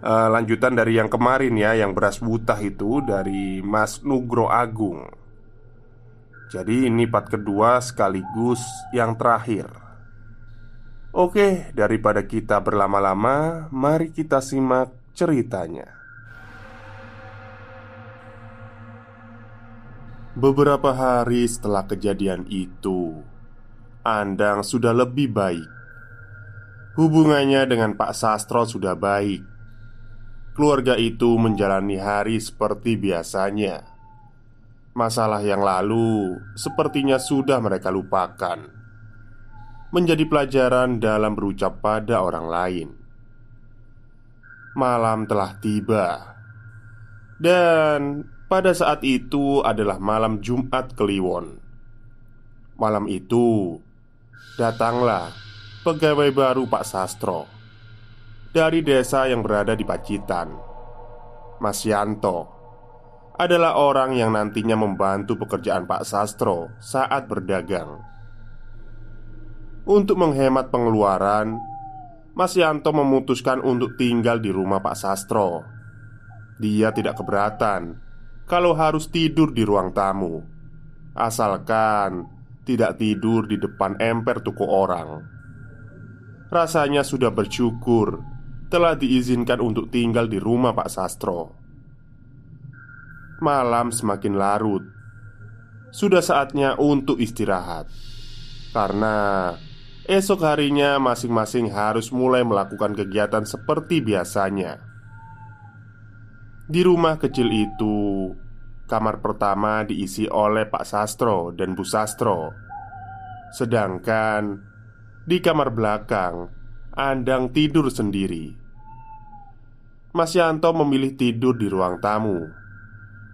uh, lanjutan dari yang kemarin ya, yang beras butah itu dari Mas Nugro Agung. Jadi ini part kedua sekaligus yang terakhir. Oke, daripada kita berlama-lama, mari kita simak ceritanya. Beberapa hari setelah kejadian itu, Andang sudah lebih baik. Hubungannya dengan Pak Sastro sudah baik keluarga itu menjalani hari seperti biasanya. Masalah yang lalu sepertinya sudah mereka lupakan, menjadi pelajaran dalam berucap pada orang lain. Malam telah tiba, dan pada saat itu adalah malam Jumat Kliwon. Malam itu datanglah pegawai baru Pak Sastro dari desa yang berada di Pacitan. Mas Yanto adalah orang yang nantinya membantu pekerjaan Pak Sastro saat berdagang. Untuk menghemat pengeluaran, Mas Yanto memutuskan untuk tinggal di rumah Pak Sastro. Dia tidak keberatan kalau harus tidur di ruang tamu, asalkan tidak tidur di depan emper toko orang. Rasanya sudah bersyukur telah diizinkan untuk tinggal di rumah Pak Sastro. Malam semakin larut. Sudah saatnya untuk istirahat. Karena esok harinya masing-masing harus mulai melakukan kegiatan seperti biasanya. Di rumah kecil itu, kamar pertama diisi oleh Pak Sastro dan Bu Sastro. Sedangkan di kamar belakang, Andang tidur sendiri. Mas Yanto memilih tidur di ruang tamu.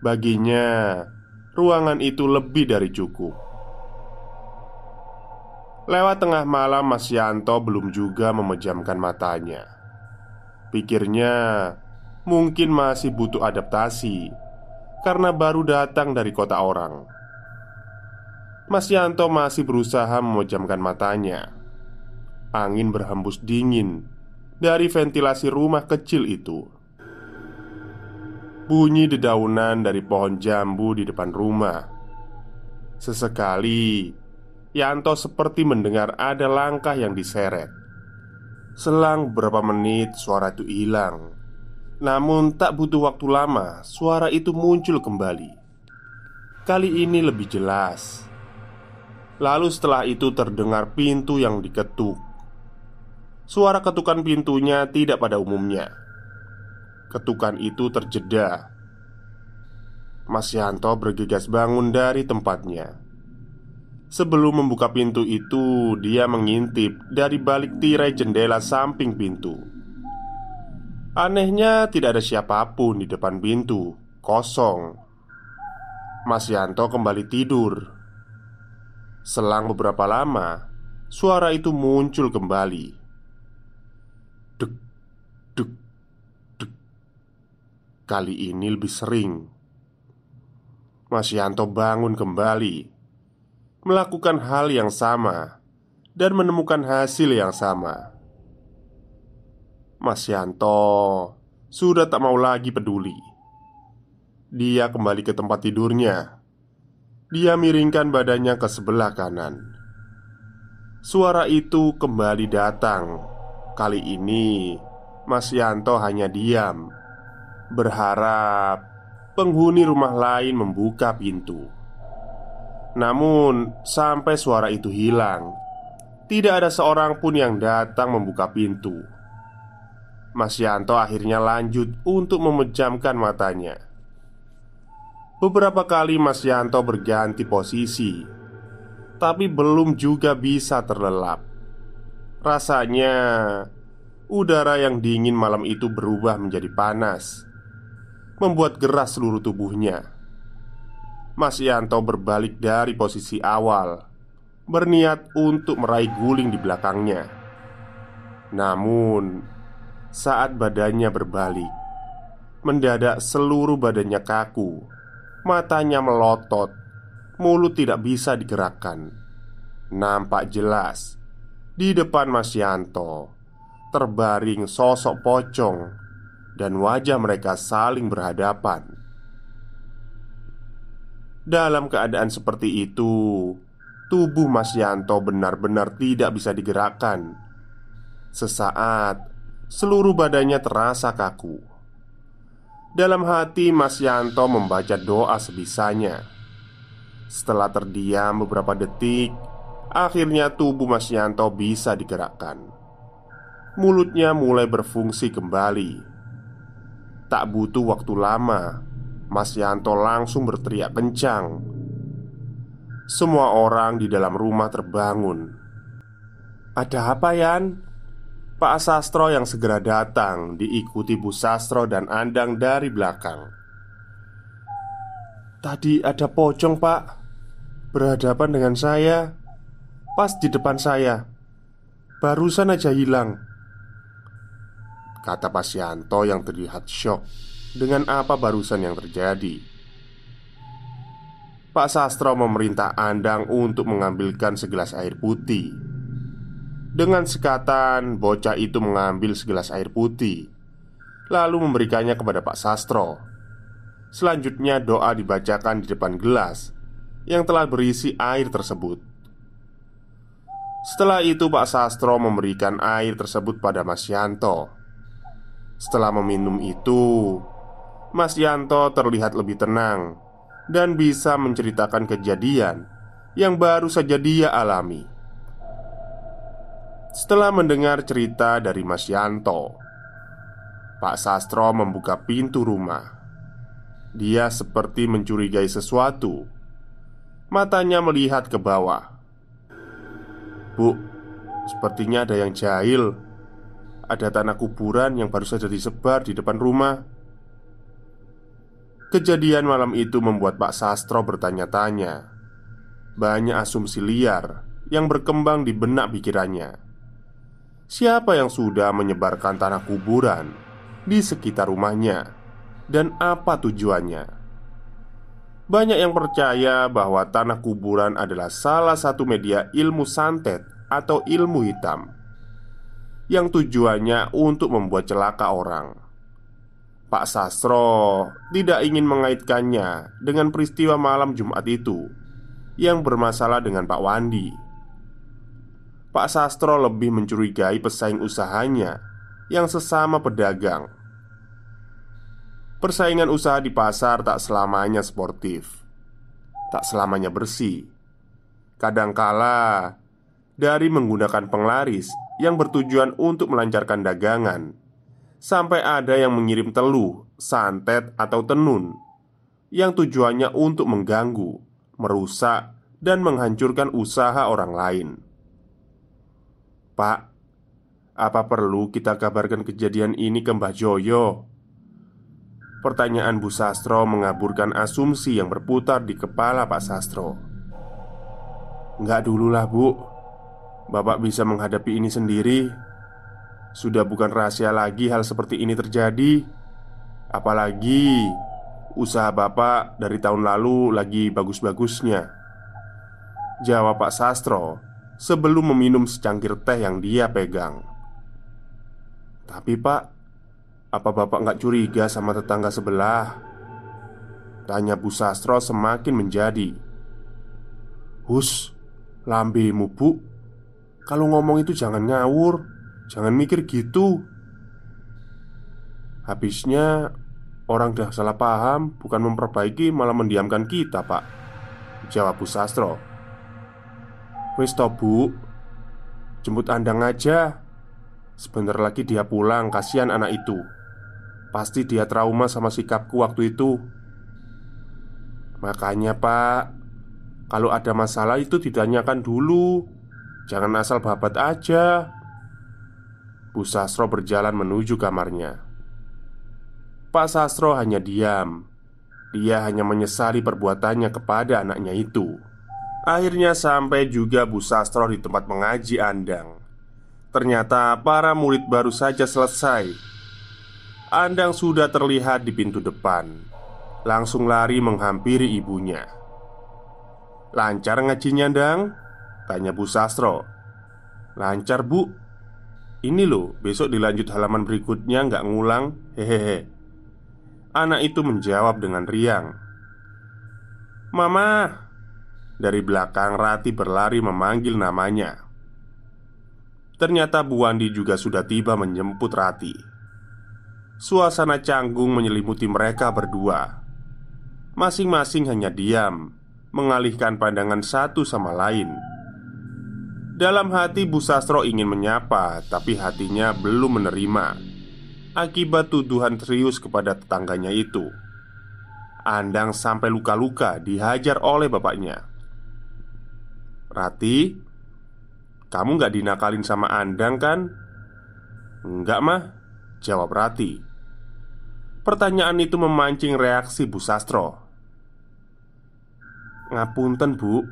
Baginya, ruangan itu lebih dari cukup. Lewat tengah malam, Mas Yanto belum juga memejamkan matanya. Pikirnya, mungkin masih butuh adaptasi karena baru datang dari kota orang. Mas Yanto masih berusaha memejamkan matanya. Angin berhembus dingin dari ventilasi rumah kecil itu. Bunyi dedaunan dari pohon jambu di depan rumah. Sesekali, Yanto seperti mendengar ada langkah yang diseret. Selang beberapa menit, suara itu hilang. Namun, tak butuh waktu lama, suara itu muncul kembali. Kali ini lebih jelas. Lalu, setelah itu terdengar pintu yang diketuk. Suara ketukan pintunya tidak pada umumnya. Ketukan itu terjeda. Mas Yanto bergegas bangun dari tempatnya. Sebelum membuka pintu itu, dia mengintip dari balik tirai jendela samping pintu. Anehnya, tidak ada siapa pun di depan pintu, kosong. Mas Yanto kembali tidur Selang beberapa lama, suara itu muncul kembali. Kali ini lebih sering. Mas Yanto bangun kembali, melakukan hal yang sama, dan menemukan hasil yang sama. Mas Yanto sudah tak mau lagi peduli. Dia kembali ke tempat tidurnya dia miringkan badannya ke sebelah kanan. Suara itu kembali datang. Kali ini, Mas Yanto hanya diam, berharap penghuni rumah lain membuka pintu. Namun, sampai suara itu hilang, tidak ada seorang pun yang datang membuka pintu. Mas Yanto akhirnya lanjut untuk memejamkan matanya. Beberapa kali Mas Yanto berganti posisi Tapi belum juga bisa terlelap Rasanya Udara yang dingin malam itu berubah menjadi panas Membuat geras seluruh tubuhnya. Mas Yanto berbalik dari posisi awal Berniat untuk meraih guling di belakangnya. Namun Saat badannya berbalik Mendadak seluruh badannya kaku Matanya melotot Mulut tidak bisa digerakkan. Nampak jelas Di depan Mas Yanto Terbaring sosok pocong Dan wajah mereka saling berhadapan. Dalam keadaan seperti itu Tubuh Mas Yanto benar-benar tidak bisa digerakkan. Sesaat Seluruh badannya terasa kaku. Dalam hati Mas Yanto membaca doa sebisanya. Setelah terdiam beberapa detik Akhirnya tubuh Mas Yanto bisa digerakkan. Mulutnya mulai berfungsi kembali Tak butuh waktu lama Mas Yanto langsung berteriak kencang Semua orang di dalam rumah terbangun Ada apa Yan? Pak Sastro yang segera datang diikuti Bu Sastro dan Andang dari belakang. Tadi ada pocong, Pak, berhadapan dengan saya, pas di depan saya. Barusan aja hilang. Kata Pak Sianto yang terlihat syok dengan apa barusan yang terjadi. Pak Sastro memerintah Andang untuk mengambilkan segelas air putih dengan sekatan, bocah itu mengambil segelas air putih, lalu memberikannya kepada Pak Sastro. Selanjutnya, doa dibacakan di depan gelas yang telah berisi air tersebut. Setelah itu, Pak Sastro memberikan air tersebut pada Mas Yanto. Setelah meminum itu, Mas Yanto terlihat lebih tenang dan bisa menceritakan kejadian yang baru saja dia alami. Setelah mendengar cerita dari Mas Yanto, Pak Sastro membuka pintu rumah. Dia seperti mencurigai sesuatu. Matanya melihat ke bawah. "Bu, sepertinya ada yang jahil. Ada tanah kuburan yang baru saja disebar di depan rumah." Kejadian malam itu membuat Pak Sastro bertanya-tanya. Banyak asumsi liar yang berkembang di benak pikirannya. Siapa yang sudah menyebarkan tanah kuburan di sekitar rumahnya dan apa tujuannya? Banyak yang percaya bahwa tanah kuburan adalah salah satu media ilmu santet atau ilmu hitam yang tujuannya untuk membuat celaka orang. Pak Sastro tidak ingin mengaitkannya dengan peristiwa malam Jumat itu yang bermasalah dengan Pak Wandi Pak Sastro lebih mencurigai pesaing usahanya yang sesama pedagang. Persaingan usaha di pasar tak selamanya sportif, tak selamanya bersih. Kadangkala dari menggunakan penglaris yang bertujuan untuk melancarkan dagangan, sampai ada yang mengirim teluh, santet, atau tenun yang tujuannya untuk mengganggu, merusak, dan menghancurkan usaha orang lain. Pak, apa perlu kita kabarkan kejadian ini ke Mbah Joyo? Pertanyaan Bu Sastro mengaburkan asumsi yang berputar di kepala Pak Sastro. Enggak dulu lah bu Bapak bisa menghadapi ini sendiri. Sudah bukan rahasia lagi hal seperti ini terjadi. Apalagi Usaha bapak dari tahun lalu lagi bagus-bagusnya. Jawab Pak Sastro Sebelum meminum secangkir teh yang dia pegang. Tapi pak Apa bapak nggak curiga sama tetangga sebelah? Tanya Bu Sastro semakin menjadi. Hus Lambemu bu Kalau ngomong itu jangan ngawur Jangan mikir gitu. Habisnya Orang dah salah paham Bukan memperbaiki malah mendiamkan kita pak. Jawab Bu Sastro. Wis bu. Jemput Andang aja. Sebentar lagi dia pulang Kasihan anak itu. Pasti dia trauma sama sikapku waktu itu. Makanya pak kalau ada masalah itu ditanyakan dulu Jangan asal babat aja. Bu Sastro berjalan menuju kamarnya. Pak Sastro hanya diam. Dia hanya menyesali perbuatannya kepada anaknya itu. Akhirnya sampai juga Bu Sastro di tempat mengaji Andang. Ternyata para murid baru saja selesai. Andang sudah terlihat di pintu depan. Langsung lari menghampiri ibunya. Lancar ngajinya dang? Tanya Bu Sastro. Lancar bu. Ini loh besok dilanjut halaman berikutnya nggak ngulang. Hehehe. Anak itu menjawab dengan riang. Mama. Dari belakang Rati berlari memanggil namanya. Ternyata Bu Wandi juga sudah tiba menjemput Rati. Suasana canggung menyelimuti mereka berdua. Masing-masing hanya diam mengalihkan pandangan satu sama lain. Dalam hati Bu Sastro ingin menyapa, tapi hatinya belum menerima akibat tuduhan serius kepada tetangganya itu. Andang sampai luka-luka dihajar oleh bapaknya. Rati, kamu gak dinakalin sama Andang kan? Enggak mah, jawab Rati. Pertanyaan itu memancing reaksi Bu Sastro. Ngapunten bu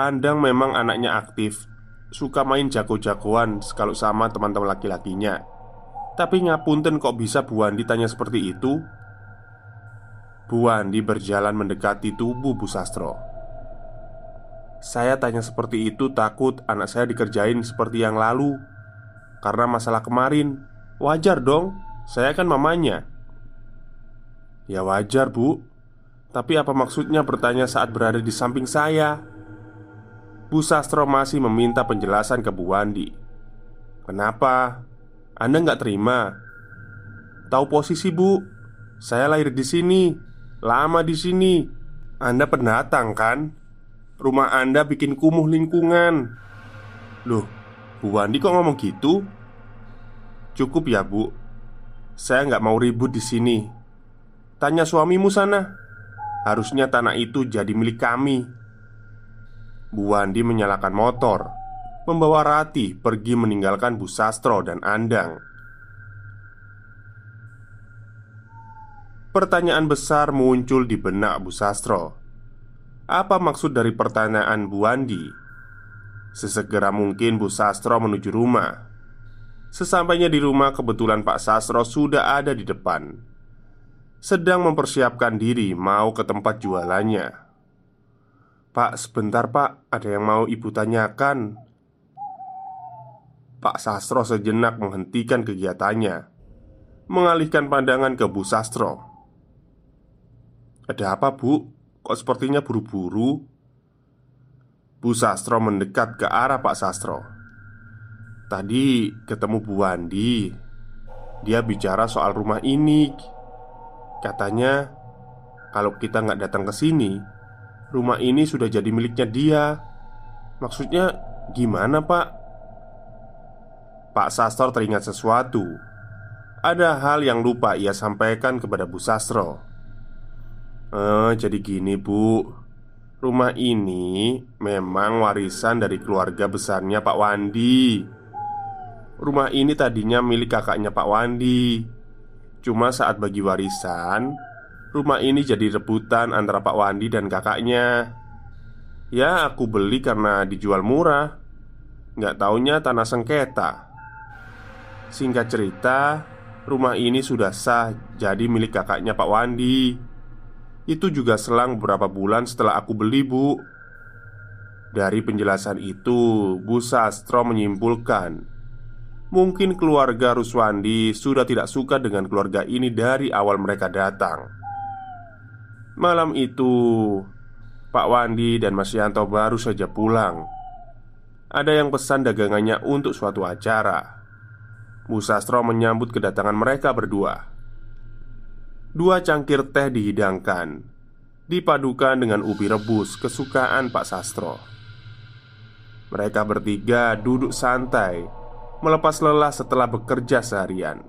Andang memang anaknya aktif Suka main jago-jagoan kalau sama teman-teman laki-lakinya. Tapi ngapunten kok bisa Bu Andi tanya seperti itu? Bu Andi berjalan mendekati tubuh Bu Sastro. Saya tanya seperti itu takut anak saya dikerjain seperti yang lalu. Karena masalah kemarin. Wajar dong, saya kan mamanya. Ya wajar bu. Tapi apa maksudnya bertanya saat berada di samping saya? Bu Sastro masih meminta penjelasan ke Bu Wandi Kenapa? Anda nggak terima? Tahu posisi bu? Saya lahir di sini Lama di sini Anda pendatang kan? Rumah Anda bikin kumuh lingkungan Loh, Bu Wandi kok ngomong gitu? Cukup ya bu Saya nggak mau ribut di sini Tanya suamimu sana Harusnya tanah itu jadi milik kami Bu Wandi menyalakan motor Membawa Rati pergi meninggalkan Bu Sastro dan Andang Pertanyaan besar muncul di benak Bu Sastro Apa maksud dari pertanyaan Bu Wandi? Sesegera mungkin Bu Sastro menuju rumah Sesampainya di rumah kebetulan Pak Sastro sudah ada di depan sedang mempersiapkan diri mau ke tempat jualannya. "Pak, sebentar, Pak. Ada yang mau ibu tanyakan." Pak Sastro sejenak menghentikan kegiatannya, mengalihkan pandangan ke Bu Sastro. "Ada apa, Bu? Kok sepertinya buru-buru?" Bu Sastro mendekat ke arah Pak Sastro. Tadi ketemu Bu Wandi. Dia bicara soal rumah ini Katanya, kalau kita nggak datang ke sini, rumah ini sudah jadi miliknya dia. Maksudnya gimana, Pak? Pak Sastro teringat sesuatu. Ada hal yang lupa ia sampaikan kepada Bu Sastro. Eh, jadi gini, Bu. Rumah ini memang warisan dari keluarga besarnya Pak Wandi. Rumah ini tadinya milik kakaknya Pak Wandi. Cuma saat bagi warisan Rumah ini jadi rebutan antara Pak Wandi dan kakaknya. Ya aku beli karena dijual murah. Nggak taunya tanah sengketa. Singkat cerita Rumah ini sudah sah jadi milik kakaknya Pak Wandi. Itu juga selang beberapa bulan setelah aku beli bu. Dari penjelasan itu Bu Sastro menyimpulkan Mungkin keluarga Ruswandi sudah tidak suka dengan keluarga ini dari awal mereka datang Malam itu Pak Wandi dan Mas Yanto baru saja pulang. Ada yang pesan dagangannya untuk suatu acara. Bu Sastro menyambut kedatangan mereka berdua. Dua cangkir teh dihidangkan, dipadukan dengan ubi rebus kesukaan Pak Sastro. Mereka bertiga duduk santai, melepas lelah setelah bekerja seharian.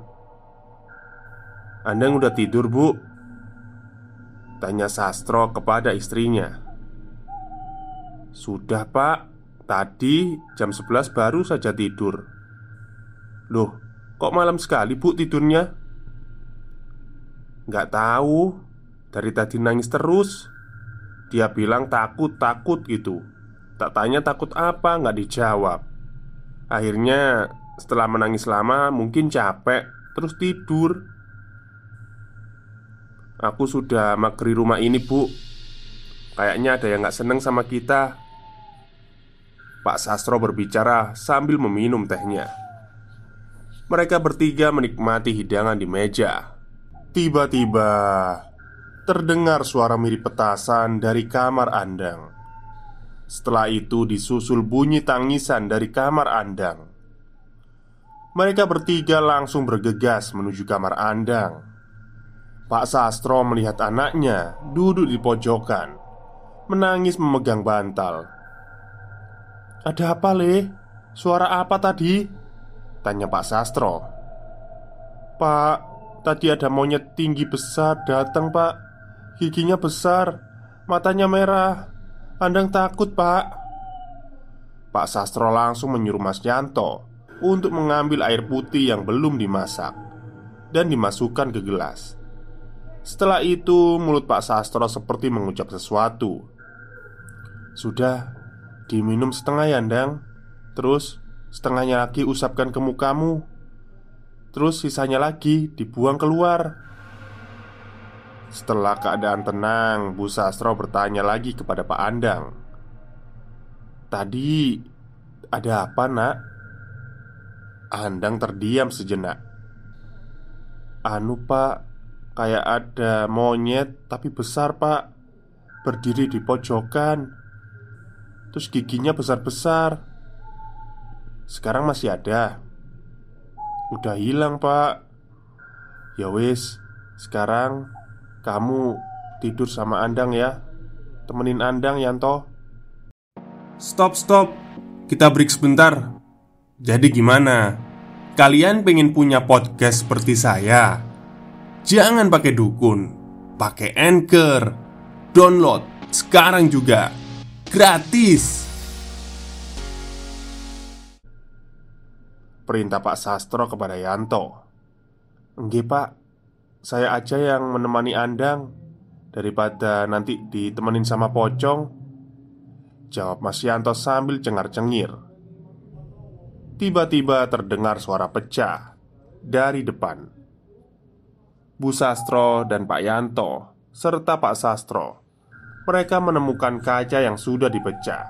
Anda udah tidur, Bu? Tanya Sastro kepada istrinya. Sudah pak. Tadi jam 11 baru saja tidur. Loh kok malam sekali bu tidurnya? Gak tahu. Dari tadi nangis terus. Dia bilang takut-takut gitu. Tak tanya takut apa nggak dijawab. Akhirnya setelah menangis lama mungkin capek Terus tidur Aku sudah magri rumah ini bu Kayaknya ada yang gak seneng sama kita Pak Sastro berbicara sambil meminum tehnya. Mereka bertiga menikmati hidangan di meja. Tiba-tiba terdengar suara mirip petasan dari kamar Andang. Setelah itu disusul bunyi tangisan dari kamar Andang. Mereka bertiga langsung bergegas menuju kamar Andang. Pak Sastro melihat anaknya duduk di pojokan, menangis memegang bantal. Ada apa, Le? Suara apa tadi? Tanya Pak Sastro Pak, tadi ada monyet tinggi besar datang, Pak Giginya besar Matanya merah Andang takut, Pak Pak Sastro langsung menyuruh Mas Yanto Untuk mengambil air putih yang belum dimasak Dan dimasukkan ke gelas Setelah itu mulut Pak Sastro seperti mengucap sesuatu. Sudah, Diminum setengah ya, Ndang. Terus setengahnya lagi usapkan ke mukamu. Terus sisanya lagi dibuang keluar. Setelah keadaan tenang Bu Sastro bertanya lagi kepada Pak Andang. Tadi ada apa nak? Andang terdiam sejenak. Anu pak Kayak ada monyet tapi besar pak. Berdiri di pojokan. Terus giginya besar-besar. Sekarang masih ada. Udah hilang pak. Ya wis Sekarang Kamu tidur sama Andang ya. Temenin Andang Yanto. Stop stop. Kita break sebentar. Jadi gimana? Kalian pengen punya podcast seperti saya? Jangan pakai dukun Pakai Anchor. Download sekarang juga Gratis. Perintah Pak Sastro kepada Yanto. Enggak pak. Saya aja yang menemani Andang Daripada nanti ditemenin sama pocong. Jawab Mas Yanto sambil cengar-cengir. Tiba-tiba terdengar suara pecah Dari depan Bu Sastro dan Pak Yanto Serta Pak Sastro mereka menemukan kaca yang sudah dipecah.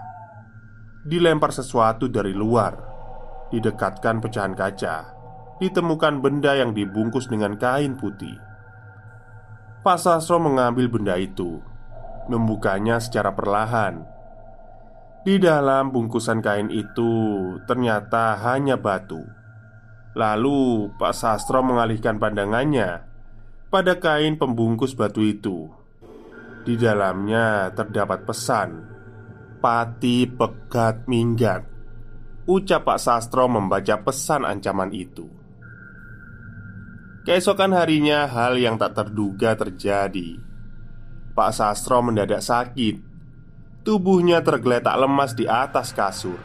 Dilempar sesuatu dari luar, didekatkan pecahan kaca, ditemukan benda yang dibungkus dengan kain putih. Pak Sastro mengambil benda itu, membukanya secara perlahan. Di dalam bungkusan kain itu ternyata hanya batu. Lalu Pak Sastro mengalihkan pandangannya pada kain pembungkus batu itu. Di dalamnya terdapat pesan Pati pegat minggat Ucap Pak Sastro membaca pesan ancaman itu. Keesokan harinya hal yang tak terduga terjadi. Pak Sastro mendadak sakit. Tubuhnya tergeletak lemas di atas kasur.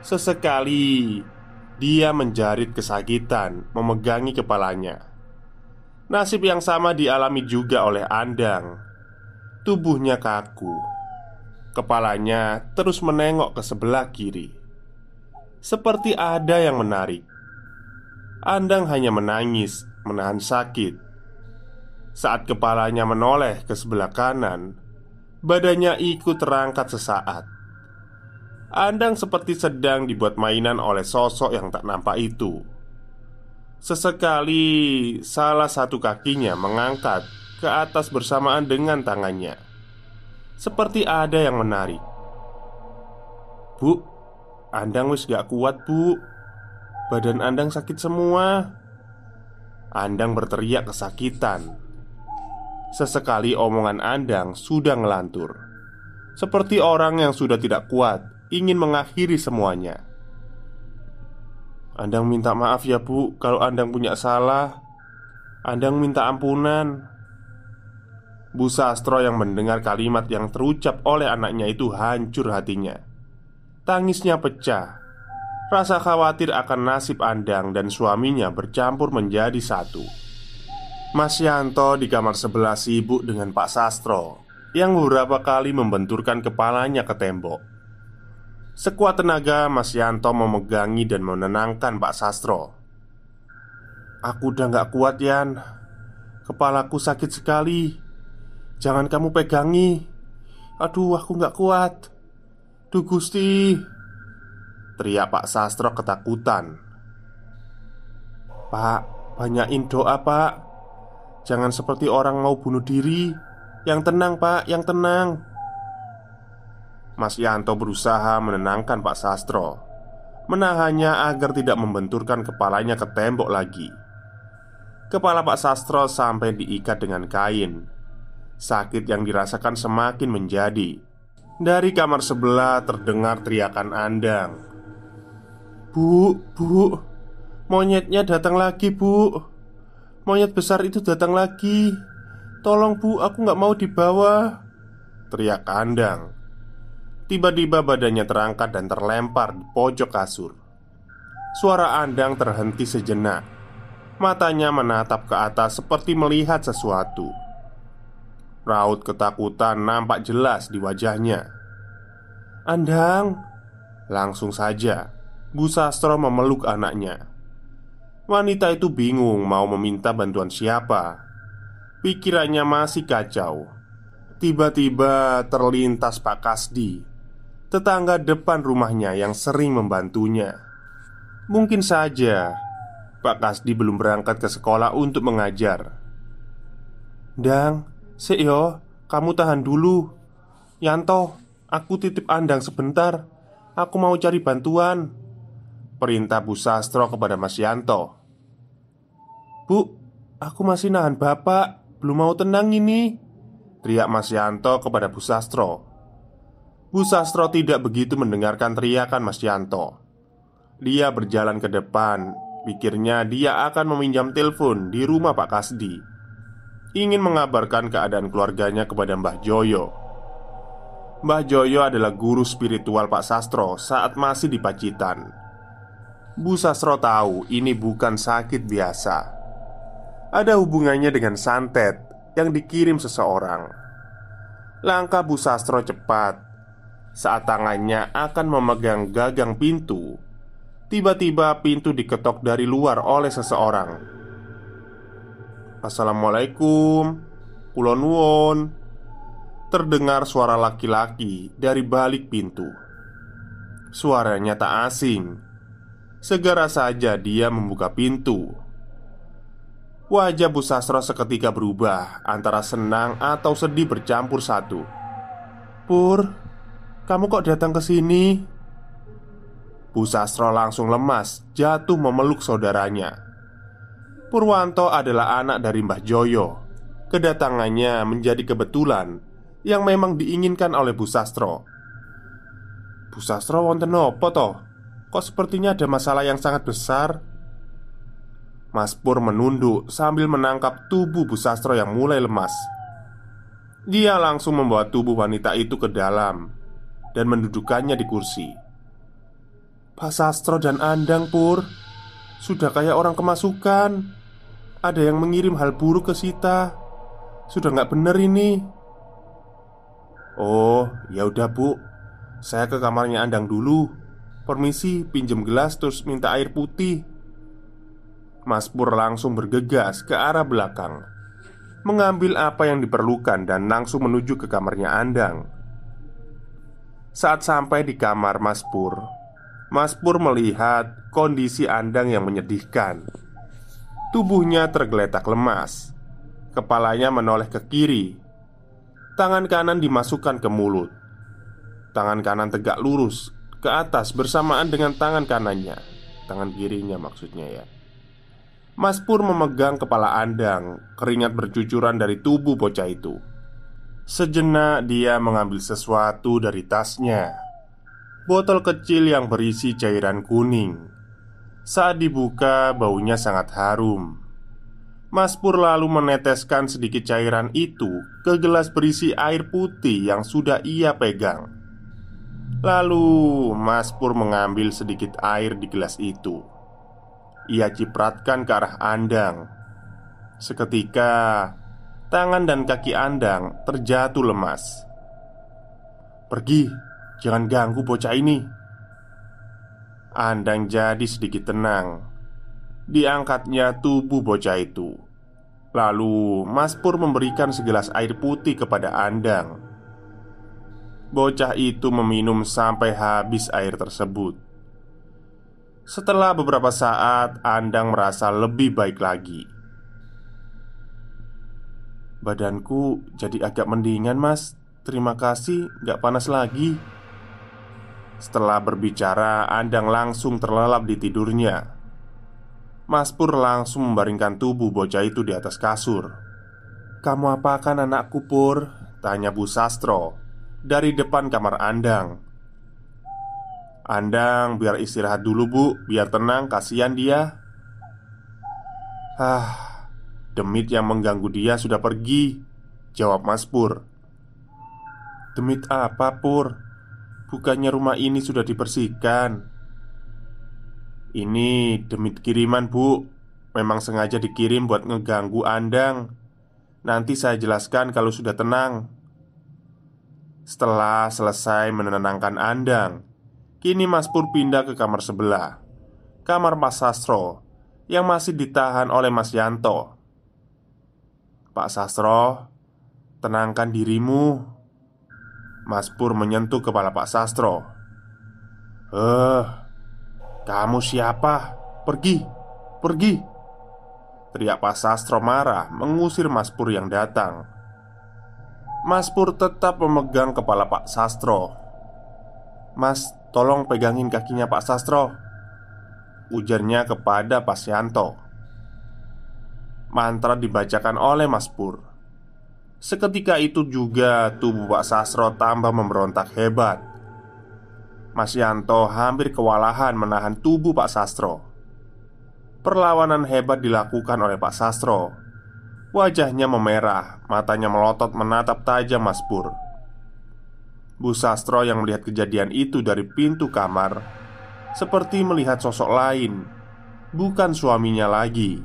Sesekali dia menjarit kesakitan Memegangi kepalanya Nasib yang sama dialami juga oleh Andang. Tubuhnya kaku. Kepalanya terus menengok ke sebelah kiri. Seperti ada yang menarik. Andang hanya menangis, menahan sakit. Saat kepalanya menoleh ke sebelah kanan Badannya ikut terangkat sesaat. Andang seperti sedang dibuat mainan oleh sosok yang tak nampak itu Sesekali salah satu kakinya mengangkat ke atas bersamaan dengan tangannya. Seperti ada yang menarik. Bu, Andang wis gak kuat bu. Badan Andang sakit semua. Andang berteriak kesakitan. Sesekali omongan Andang sudah ngelantur. Seperti orang yang sudah tidak kuat Ingin mengakhiri semuanya Andang minta maaf ya bu Kalau Andang punya salah. Andang minta ampunan. Bu Sastro yang mendengar kalimat yang terucap oleh anaknya itu hancur hatinya. Tangisnya pecah. Rasa khawatir akan nasib Andang dan suaminya bercampur menjadi satu. Mas Yanto di kamar sebelah sibuk dengan Pak Sastro Yang beberapa kali membenturkan kepalanya ke tembok Sekuat tenaga Mas Yanto memegangi dan menenangkan Pak Sastro. Aku udah gak kuat Yan. Kepalaku sakit sekali. Jangan kamu pegangi. Aduh aku gak kuat. Duh Gusti. Teriak Pak Sastro ketakutan. Pak, banyakin doa pak. Jangan seperti orang mau bunuh diri. Yang tenang pak, yang tenang Mas Yanto berusaha menenangkan Pak Sastro Menahannya agar tidak membenturkan kepalanya ke tembok lagi. Kepala Pak Sastro sampai diikat dengan kain. Sakit yang dirasakan semakin menjadi. Dari kamar sebelah terdengar teriakan Andang. Bu, bu Monyetnya datang lagi bu. Monyet besar itu datang lagi. Tolong bu, aku nggak mau dibawa Teriak Andang Tiba-tiba badannya terangkat dan terlempar di pojok kasur. Suara Andang terhenti sejenak. Matanya menatap ke atas seperti melihat sesuatu. Raut ketakutan nampak jelas di wajahnya. Andang Langsung saja Bu Sastro memeluk anaknya. Wanita itu bingung mau meminta bantuan siapa. Pikirannya masih kacau. Tiba-tiba terlintas Pak Kasdi tetangga depan rumahnya yang sering membantunya. Mungkin saja Pak Kasdi belum berangkat ke sekolah untuk mengajar. Dang, yo, kamu tahan dulu. Yanto, aku titip Andang sebentar. Aku mau cari bantuan. Perintah Bu Sastro kepada Mas Yanto. Bu, aku masih nahan bapak. Belum mau tenang ini. Teriak Mas Yanto kepada Bu Sastro. Bu Sastro tidak begitu mendengarkan teriakan Mas Yanto. Dia berjalan ke depan, pikirnya dia akan meminjam telepon di rumah Pak Kasdi. Ingin mengabarkan keadaan keluarganya kepada Mbah Joyo. Mbah Joyo adalah guru spiritual Pak Sastro saat masih di Pacitan. Bu Sastro tahu ini bukan sakit biasa. Ada hubungannya dengan santet yang dikirim seseorang. Langkah Bu Sastro cepat saat tangannya akan memegang gagang pintu, tiba-tiba pintu diketok dari luar oleh seseorang. "Assalamualaikum, Kulon Won." Terdengar suara laki-laki dari balik pintu. Suaranya tak asing. Segera saja dia membuka pintu. Wajah Bu Sastro seketika berubah antara senang atau sedih bercampur satu. "Pur, kamu kok datang ke sini? Bu Sastro langsung lemas, jatuh memeluk saudaranya. Purwanto adalah anak dari Mbah Joyo. Kedatangannya menjadi kebetulan yang memang diinginkan oleh Bu Sastro. Bu Sastro wonten nopo toh? Kok sepertinya ada masalah yang sangat besar? Mas Pur menunduk sambil menangkap tubuh Bu Sastro yang mulai lemas. Dia langsung membawa tubuh wanita itu ke dalam dan mendudukannya di kursi. Pak Sastro dan Andang Pur Sudah kayak orang kemasukan. Ada yang mengirim hal buruk ke Sita. Sudah nggak bener ini. Oh, ya udah bu. Saya ke kamarnya Andang dulu. Permisi, pinjem gelas terus minta air putih. Mas Pur langsung bergegas ke arah belakang Mengambil apa yang diperlukan dan langsung menuju ke kamarnya Andang Saat sampai di kamar Mas Pur Mas Pur melihat kondisi Andang yang menyedihkan. Tubuhnya tergeletak lemas. Kepalanya menoleh ke kiri. Tangan kanan dimasukkan ke mulut. Tangan kanan tegak lurus ke atas bersamaan dengan tangan kanannya. Tangan kirinya maksudnya ya. Mas Pur memegang kepala Andang Keringat bercucuran dari tubuh bocah itu Sejenak dia mengambil sesuatu dari tasnya Botol kecil yang berisi cairan kuning Saat dibuka baunya sangat harum Mas Pur lalu meneteskan sedikit cairan itu ke gelas berisi air putih yang sudah ia pegang. Lalu Mas Pur mengambil sedikit air di gelas itu. Ia cipratkan ke arah Andang. Seketika, tangan dan kaki Andang terjatuh lemas. "Pergi, jangan ganggu bocah ini." Andang jadi sedikit tenang. Diangkatnya tubuh bocah itu. Lalu Mas Pur memberikan segelas air putih kepada Andang. Bocah itu meminum sampai habis air tersebut. Setelah beberapa saat Andang merasa lebih baik lagi Badanku jadi agak mendingan mas. Terima kasih gak panas lagi. Setelah berbicara Andang langsung terlelap di tidurnya. Mas Pur langsung membaringkan tubuh bocah itu di atas kasur. Kamu apakan anakku Pur? Tanya Bu Sastro Dari depan kamar Andang. Andang biar istirahat dulu bu. Biar tenang kasihan dia. Ah Demit yang mengganggu dia sudah pergi Jawab Mas Pur. Demit apa Pur? Bukannya rumah ini sudah dibersihkan? Ini demit kiriman bu. Memang sengaja dikirim buat ngeganggu Andang. Nanti saya jelaskan kalau sudah tenang. Setelah selesai menenangkan Andang Kini Mas Pur pindah ke kamar sebelah. Kamar Mas Sastro Yang masih ditahan oleh Mas Yanto Pak Sastro Tenangkan dirimu. Mas Pur menyentuh kepala Pak Sastro. Eh kamu siapa? Pergi, pergi. Teriak Pak Sastro marah mengusir Mas Pur yang datang. Mas Pur tetap memegang kepala Pak Sastro. Mas, tolong pegangin kakinya Pak Sastro. Ujarnya kepada Pak Sianto Mantra dibacakan oleh Mas Pur Seketika itu juga tubuh Pak Sastro tambah memberontak hebat Mas Yanto hampir kewalahan menahan tubuh Pak Sastro. Perlawanan hebat dilakukan oleh Pak Sastro. Wajahnya memerah, matanya melotot menatap tajam Mas Pur. Bu Sastro yang melihat kejadian itu dari pintu kamar Seperti melihat sosok lain Bukan suaminya lagi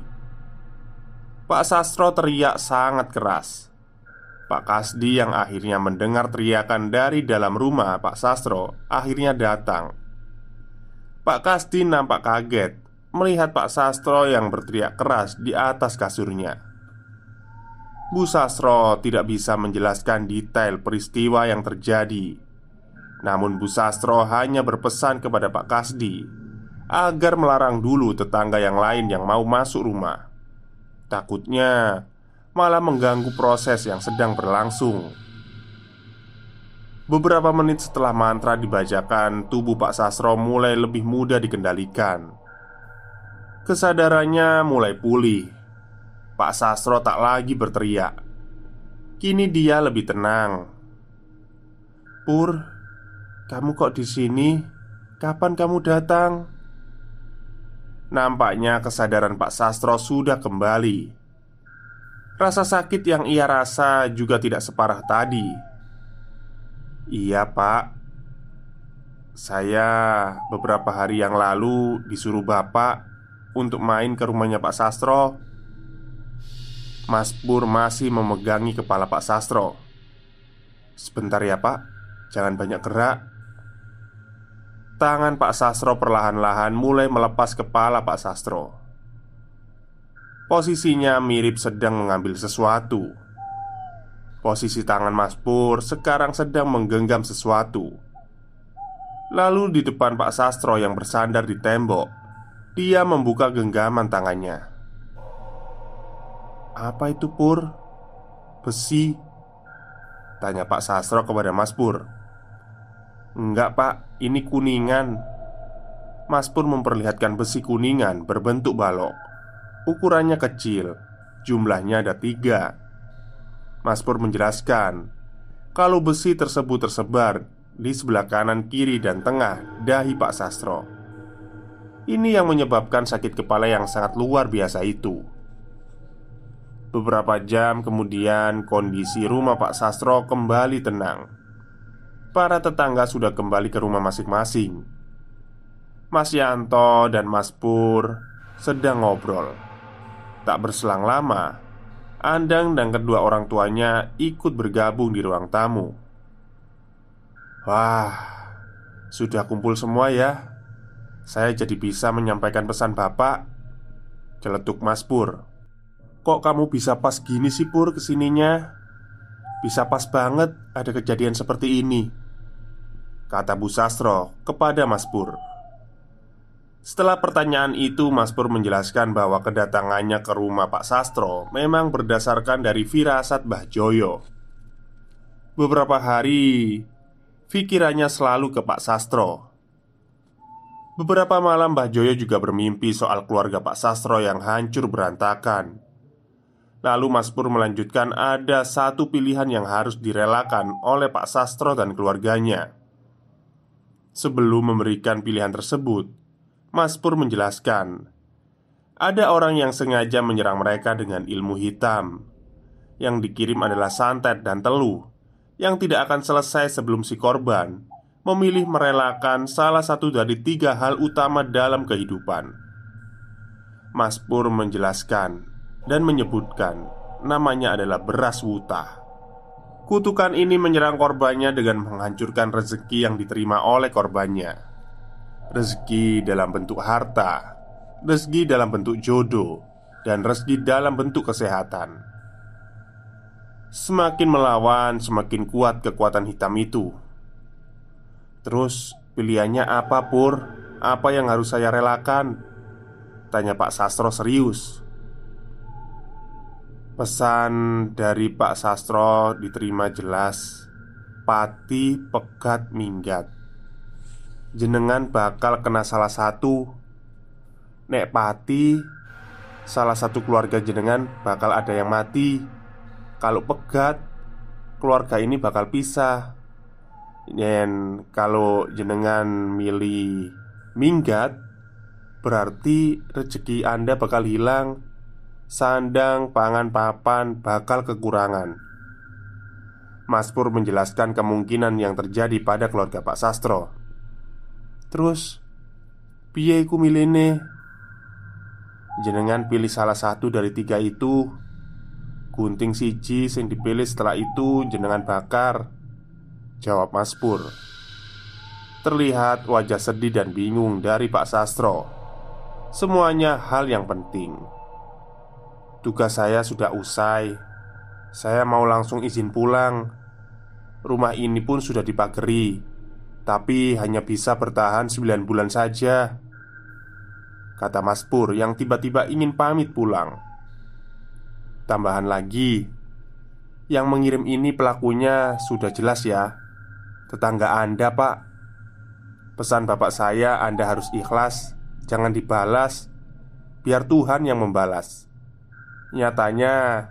Pak Sastro teriak sangat keras Pak Kasdi yang akhirnya mendengar teriakan dari dalam rumah Pak Sastro akhirnya datang. Pak Kasdi nampak kaget melihat Pak Sastro yang berteriak keras di atas kasurnya. Bu Sastro tidak bisa menjelaskan detail peristiwa yang terjadi. Namun Bu Sastro hanya berpesan kepada Pak Kasdi agar melarang dulu tetangga yang lain yang mau masuk rumah. Takutnya malah mengganggu proses yang sedang berlangsung. Beberapa menit setelah mantra dibacakan, tubuh Pak Sastro mulai lebih mudah dikendalikan. Kesadarannya mulai pulih. Pak Sastro tak lagi berteriak. Kini dia lebih tenang. Pur, kamu kok di sini? Kapan kamu datang? Nampaknya kesadaran Pak Sastro sudah kembali. Rasa sakit yang ia rasa juga tidak separah tadi. Iya, Pak. Saya beberapa hari yang lalu disuruh Bapak untuk main ke rumahnya Pak Sastro. Mas Pur masih memegangi kepala Pak Sastro. Sebentar ya pak Jangan banyak gerak Tangan Pak Sastro perlahan-lahan mulai melepas kepala Pak Sastro. Posisinya mirip sedang mengambil sesuatu. Posisi tangan Mas Pur sekarang sedang menggenggam sesuatu. Lalu di depan Pak Sastro yang bersandar di tembok Dia membuka genggaman tangannya. Apa itu Pur? Besi? Tanya Pak Sastro kepada Mas Pur Enggak pak, ini kuningan. Mas Pur memperlihatkan besi kuningan berbentuk balok. Ukurannya kecil Jumlahnya ada tiga. Mas Pur menjelaskan Kalau besi tersebut tersebar Di sebelah kanan, kiri, dan tengah Dahi Pak Sastro. Ini yang menyebabkan sakit kepala yang sangat luar biasa itu. Beberapa jam kemudian, kondisi rumah Pak Sastro kembali tenang. Para tetangga sudah kembali ke rumah masing-masing. Mas Yanto dan Mas Pur sedang ngobrol. Tak berselang lama, Andang dan kedua orang tuanya ikut bergabung di ruang tamu. Wah, sudah kumpul semua ya. Saya jadi bisa menyampaikan pesan Bapak. Celetuk Mas Pur. Kok kamu bisa pas gini sih Pur ke sininya? Bisa pas banget ada kejadian seperti ini Kata Bu Sastro kepada Mas Pur. Setelah pertanyaan itu Mas Pur menjelaskan bahwa kedatangannya ke rumah Pak Sastro Memang berdasarkan dari firasat Mbah Joyo. Beberapa hari Pikirannya selalu ke Pak Sastro. Beberapa malam Mbah Joyo juga bermimpi soal keluarga Pak Sastro yang hancur berantakan. Lalu Mas Pur melanjutkan ada satu pilihan yang harus direlakan oleh Pak Sastro dan keluarganya Sebelum memberikan pilihan tersebut Mas Pur menjelaskan Ada orang yang sengaja menyerang mereka dengan ilmu hitam Yang dikirim adalah santet dan teluh Yang tidak akan selesai sebelum si korban Memilih merelakan salah satu dari tiga hal utama dalam kehidupan Mas Pur menjelaskan dan menyebutkan namanya adalah beras wuta. Kutukan ini menyerang korbannya dengan menghancurkan rezeki yang diterima oleh korbannya. Rezeki dalam bentuk harta, rezeki dalam bentuk jodoh, dan rezeki dalam bentuk kesehatan. Semakin melawan, semakin kuat kekuatan hitam itu. Terus, pilihannya apa, Pur? Apa yang harus saya relakan? Tanya Pak Sastro serius. Pesan dari Pak Sastro diterima jelas. Pati pegat minggat. Jenengan bakal kena salah satu. Nek Pati Salah satu keluarga jenengan bakal ada yang mati. Kalau pegat Keluarga ini bakal pisah. Dan kalau jenengan milih minggat Berarti rezeki Anda bakal hilang sandang, pangan, papan bakal kekurangan. Mas Pur menjelaskan kemungkinan yang terjadi pada keluarga Pak Sastro. Terus, piye iku milene? Jenengan pilih salah satu dari tiga itu. Gunting siji sing dipilih setelah itu jenengan bakar. Jawab Mas Pur. Terlihat wajah sedih dan bingung dari Pak Sastro. Semuanya hal yang penting. Tugas saya sudah usai. Saya mau langsung izin pulang. Rumah ini pun sudah dipageri Tapi hanya bisa bertahan 9 bulan saja. Kata Mas Pur yang tiba-tiba ingin pamit pulang. Tambahan lagi Yang mengirim ini pelakunya sudah jelas ya. Tetangga Anda pak. Pesan bapak saya Anda harus ikhlas Jangan dibalas Biar Tuhan yang membalas Nyatanya,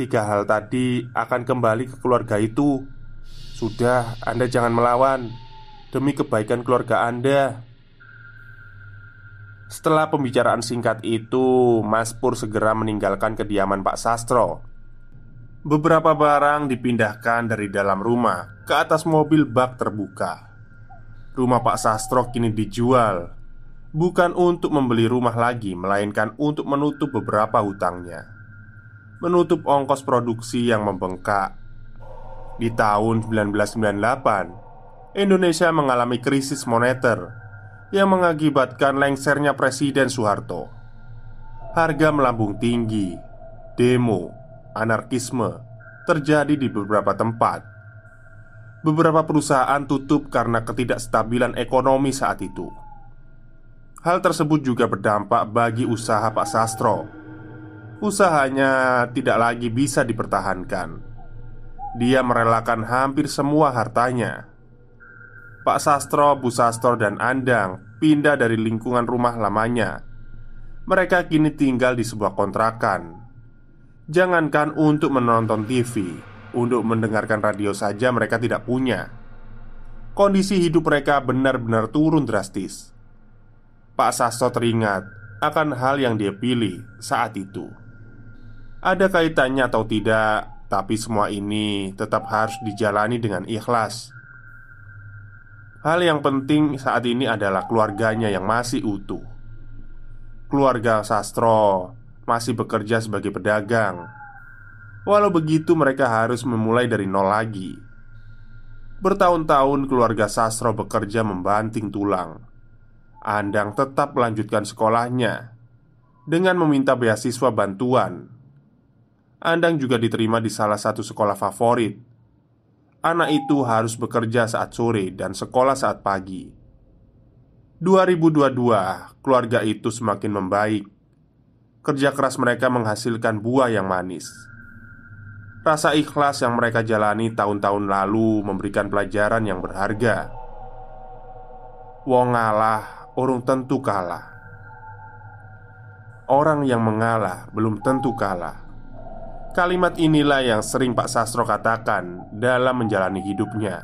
tiga hal tadi akan kembali ke keluarga itu. Sudah, Anda jangan melawan demi kebaikan keluarga Anda. Setelah pembicaraan singkat itu, Mas Pur segera meninggalkan kediaman Pak Sastro. Beberapa barang dipindahkan dari dalam rumah ke atas mobil bak terbuka. Rumah Pak Sastro kini dijual, bukan untuk membeli rumah lagi, melainkan untuk menutup beberapa hutangnya menutup ongkos produksi yang membengkak. Di tahun 1998, Indonesia mengalami krisis moneter yang mengakibatkan lengsernya Presiden Soeharto. Harga melambung tinggi, demo, anarkisme terjadi di beberapa tempat. Beberapa perusahaan tutup karena ketidakstabilan ekonomi saat itu. Hal tersebut juga berdampak bagi usaha Pak Sastro. Usahanya tidak lagi bisa dipertahankan dia merelakan hampir semua hartanya. Pak Sastro, Bu Sastro, dan Andang pindah dari lingkungan rumah lamanya. Mereka kini tinggal di sebuah kontrakan. Jangankan untuk menonton TV, untuk mendengarkan radio saja mereka tidak punya. Kondisi hidup mereka benar-benar turun drastis. Pak Sastro teringat akan hal yang dia pilih saat itu. Ada kaitannya atau tidak tapi semua ini tetap harus dijalani dengan ikhlas. Hal yang penting saat ini adalah keluarganya yang masih utuh. Keluarga Sastro masih bekerja sebagai pedagang. Walau begitu, mereka harus memulai dari nol lagi. Bertahun-tahun keluarga Sastro bekerja membanting tulang. Andang tetap melanjutkan sekolahnya dengan meminta beasiswa bantuan Andang juga diterima di salah satu sekolah favorit. Anak itu harus bekerja saat sore dan sekolah saat pagi. 2022, keluarga itu semakin membaik. Kerja keras mereka menghasilkan buah yang manis. Rasa ikhlas yang mereka jalani tahun-tahun lalu memberikan pelajaran yang berharga. Wong ngalah, urung tentu kalah. Orang yang mengalah belum tentu kalah. Kalimat inilah yang sering Pak Sastro katakan dalam menjalani hidupnya.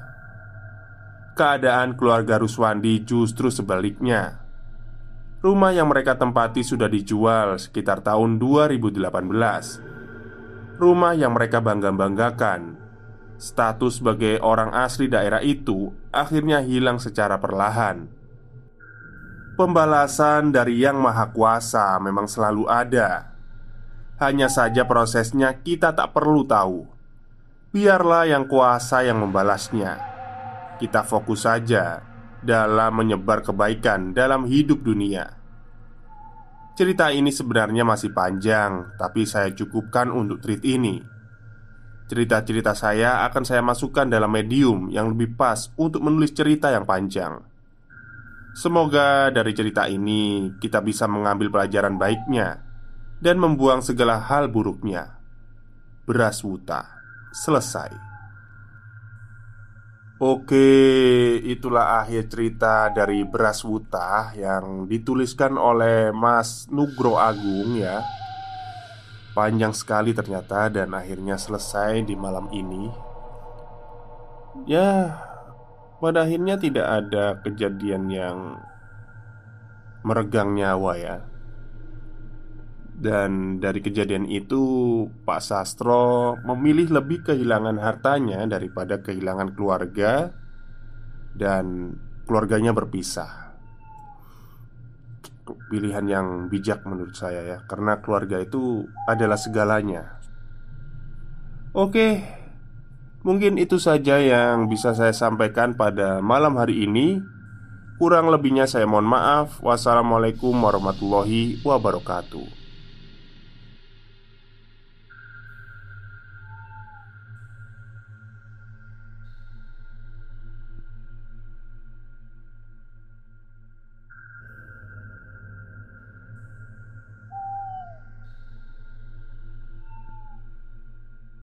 Keadaan keluarga Ruswandi justru sebaliknya. Rumah yang mereka tempati sudah dijual sekitar tahun 2018. Rumah yang mereka bangga-banggakan, status sebagai orang asli daerah itu akhirnya hilang secara perlahan. Pembalasan dari Yang Maha Kuasa memang selalu ada hanya saja prosesnya kita tak perlu tahu. Biarlah yang kuasa yang membalasnya. Kita fokus saja dalam menyebar kebaikan dalam hidup dunia. Cerita ini sebenarnya masih panjang Tapi saya cukupkan untuk treat ini. Cerita-cerita saya akan saya masukkan dalam medium yang lebih pas untuk menulis cerita yang panjang. Semoga dari cerita ini kita bisa mengambil pelajaran baiknya dan membuang segala hal buruknya. Beras wuta selesai. Oke, itulah akhir cerita dari Beras Wuta yang dituliskan oleh Mas Nugro Agung ya. Panjang sekali ternyata dan akhirnya selesai di malam ini. Ya, pada akhirnya tidak ada kejadian yang meregang nyawa ya. Dan dari kejadian itu, Pak Sastro memilih lebih kehilangan hartanya daripada kehilangan keluarga, dan keluarganya berpisah. Pilihan yang bijak menurut saya, ya, karena keluarga itu adalah segalanya. Oke, mungkin itu saja yang bisa saya sampaikan pada malam hari ini. Kurang lebihnya, saya mohon maaf. Wassalamualaikum warahmatullahi wabarakatuh.